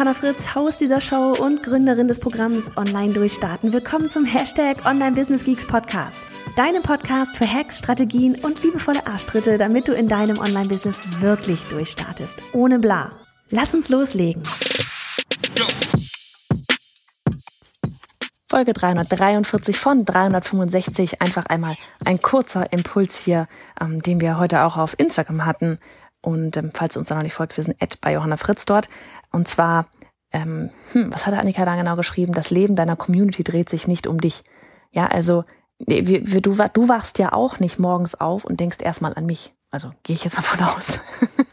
Johanna Fritz, Haus dieser Show und Gründerin des Programms Online Durchstarten. Willkommen zum Hashtag Online Business Geeks Podcast. Deinem Podcast für Hacks, Strategien und liebevolle Arschtritte, damit du in deinem Online-Business wirklich durchstartest. Ohne bla. Lass uns loslegen. Folge 343 von 365. Einfach einmal ein kurzer Impuls hier, ähm, den wir heute auch auf Instagram hatten. Und ähm, falls du uns noch nicht folgt, wir sind bei Johanna Fritz dort. Und zwar, ähm, hm, was hat Annika da genau geschrieben? Das Leben deiner Community dreht sich nicht um dich. Ja, also wir, wir, du, du wachst ja auch nicht morgens auf und denkst erstmal an mich. Also gehe ich jetzt mal von aus.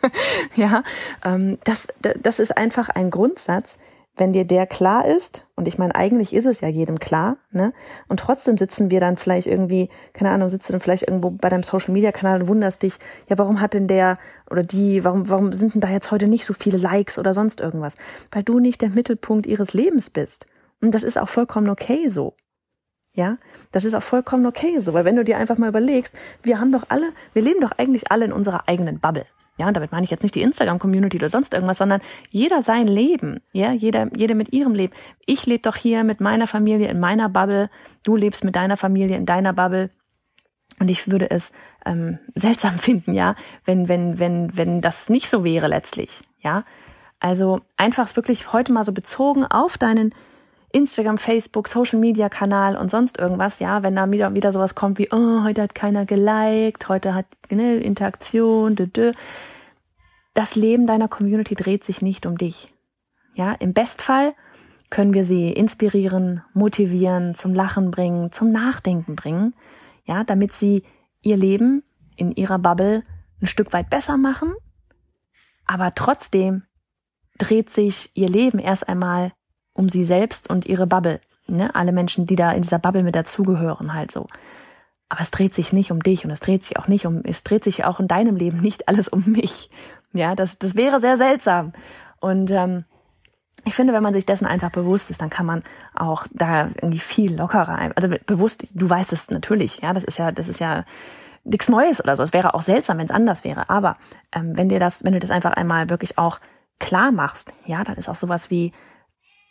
ja, ähm, das, das ist einfach ein Grundsatz, wenn dir der klar ist, und ich meine, eigentlich ist es ja jedem klar, ne? Und trotzdem sitzen wir dann vielleicht irgendwie, keine Ahnung, sitzt du dann vielleicht irgendwo bei deinem Social Media Kanal und wunderst dich, ja, warum hat denn der oder die, warum, warum sind denn da jetzt heute nicht so viele Likes oder sonst irgendwas? Weil du nicht der Mittelpunkt ihres Lebens bist. Und das ist auch vollkommen okay so. Ja, das ist auch vollkommen okay so, weil wenn du dir einfach mal überlegst, wir haben doch alle, wir leben doch eigentlich alle in unserer eigenen Bubble. Ja, und damit meine ich jetzt nicht die Instagram-Community oder sonst irgendwas, sondern jeder sein Leben. Ja, jeder, jeder mit ihrem Leben. Ich lebe doch hier mit meiner Familie in meiner Bubble. Du lebst mit deiner Familie in deiner Bubble. Und ich würde es ähm, seltsam finden, ja, wenn, wenn, wenn, wenn das nicht so wäre letztlich. Ja, also einfach wirklich heute mal so bezogen auf deinen Instagram, Facebook, Social Media Kanal und sonst irgendwas, ja, wenn da wieder, wieder sowas kommt wie, oh, heute hat keiner geliked, heute hat ne, Interaktion, dö, dö. das Leben deiner Community dreht sich nicht um dich. Ja, im Bestfall können wir sie inspirieren, motivieren, zum Lachen bringen, zum Nachdenken bringen, ja, damit sie ihr Leben in ihrer Bubble ein Stück weit besser machen, aber trotzdem dreht sich ihr Leben erst einmal um sie selbst und ihre Bubble. Ne? Alle Menschen, die da in dieser Bubble mit dazugehören, halt so. Aber es dreht sich nicht um dich und es dreht sich auch nicht um, es dreht sich auch in deinem Leben nicht alles um mich. Ja, das, das wäre sehr seltsam. Und ähm, ich finde, wenn man sich dessen einfach bewusst ist, dann kann man auch da irgendwie viel lockerer, also bewusst, du weißt es natürlich, ja, das ist ja, das ist ja nichts Neues oder so. Es wäre auch seltsam, wenn es anders wäre. Aber ähm, wenn dir das, wenn du das einfach einmal wirklich auch klar machst, ja, dann ist auch sowas wie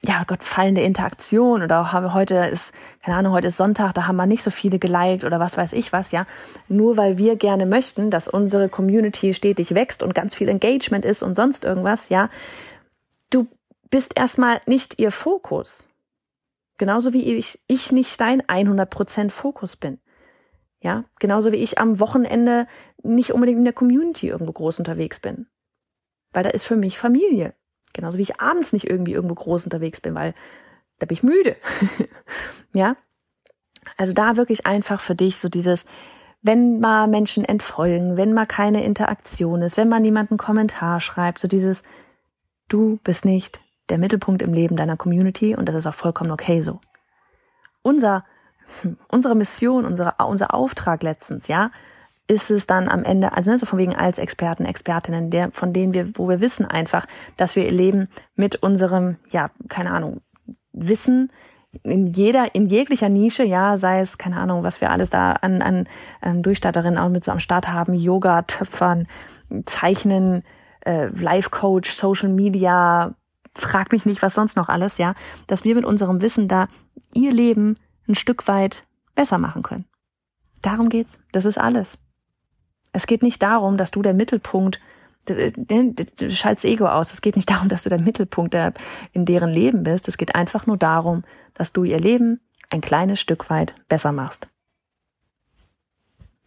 ja Gott, fallende Interaktion oder heute ist, keine Ahnung, heute ist Sonntag, da haben wir nicht so viele geliked oder was weiß ich was, ja. Nur weil wir gerne möchten, dass unsere Community stetig wächst und ganz viel Engagement ist und sonst irgendwas, ja. Du bist erstmal nicht ihr Fokus. Genauso wie ich, ich nicht dein 100% Fokus bin. Ja, genauso wie ich am Wochenende nicht unbedingt in der Community irgendwo groß unterwegs bin. Weil da ist für mich Familie. Genauso wie ich abends nicht irgendwie irgendwo groß unterwegs bin, weil da bin ich müde. ja? Also da wirklich einfach für dich so dieses, wenn mal Menschen entfolgen, wenn mal keine Interaktion ist, wenn mal niemand einen Kommentar schreibt, so dieses, du bist nicht der Mittelpunkt im Leben deiner Community und das ist auch vollkommen okay so. Unser, unsere Mission, unsere, unser Auftrag letztens, ja, ist es dann am Ende, also ne, so von wegen als Experten, Expertinnen, der, von denen wir, wo wir wissen einfach, dass wir ihr Leben mit unserem, ja, keine Ahnung, Wissen in jeder, in jeglicher Nische, ja, sei es, keine Ahnung, was wir alles da an, an ähm, Durchstarterinnen auch mit so am Start haben, Yoga, Töpfern, Zeichnen, äh, Life Coach, Social Media, frag mich nicht, was sonst noch alles, ja, dass wir mit unserem Wissen da ihr Leben ein Stück weit besser machen können. Darum geht's. Das ist alles. Es geht nicht darum, dass du der Mittelpunkt, du schaltest Ego aus. Es geht nicht darum, dass du der Mittelpunkt der, in deren Leben bist. Es geht einfach nur darum, dass du ihr Leben ein kleines Stück weit besser machst.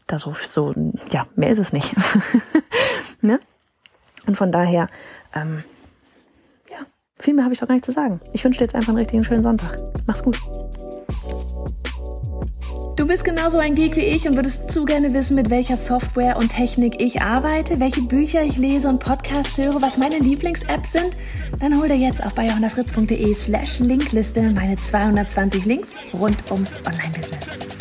Da so, so, ja, mehr ist es nicht. ne? Und von daher, ähm, ja, viel mehr habe ich doch gar nicht zu sagen. Ich wünsche dir jetzt einfach einen richtigen schönen Sonntag. Mach's gut. Du bist genauso ein Geek wie ich und würdest zu gerne wissen, mit welcher Software und Technik ich arbeite, welche Bücher ich lese und Podcasts höre, was meine Lieblings-Apps sind? Dann hol dir jetzt auf bayjohannafritz.de slash Linkliste meine 220 Links rund ums Online-Business.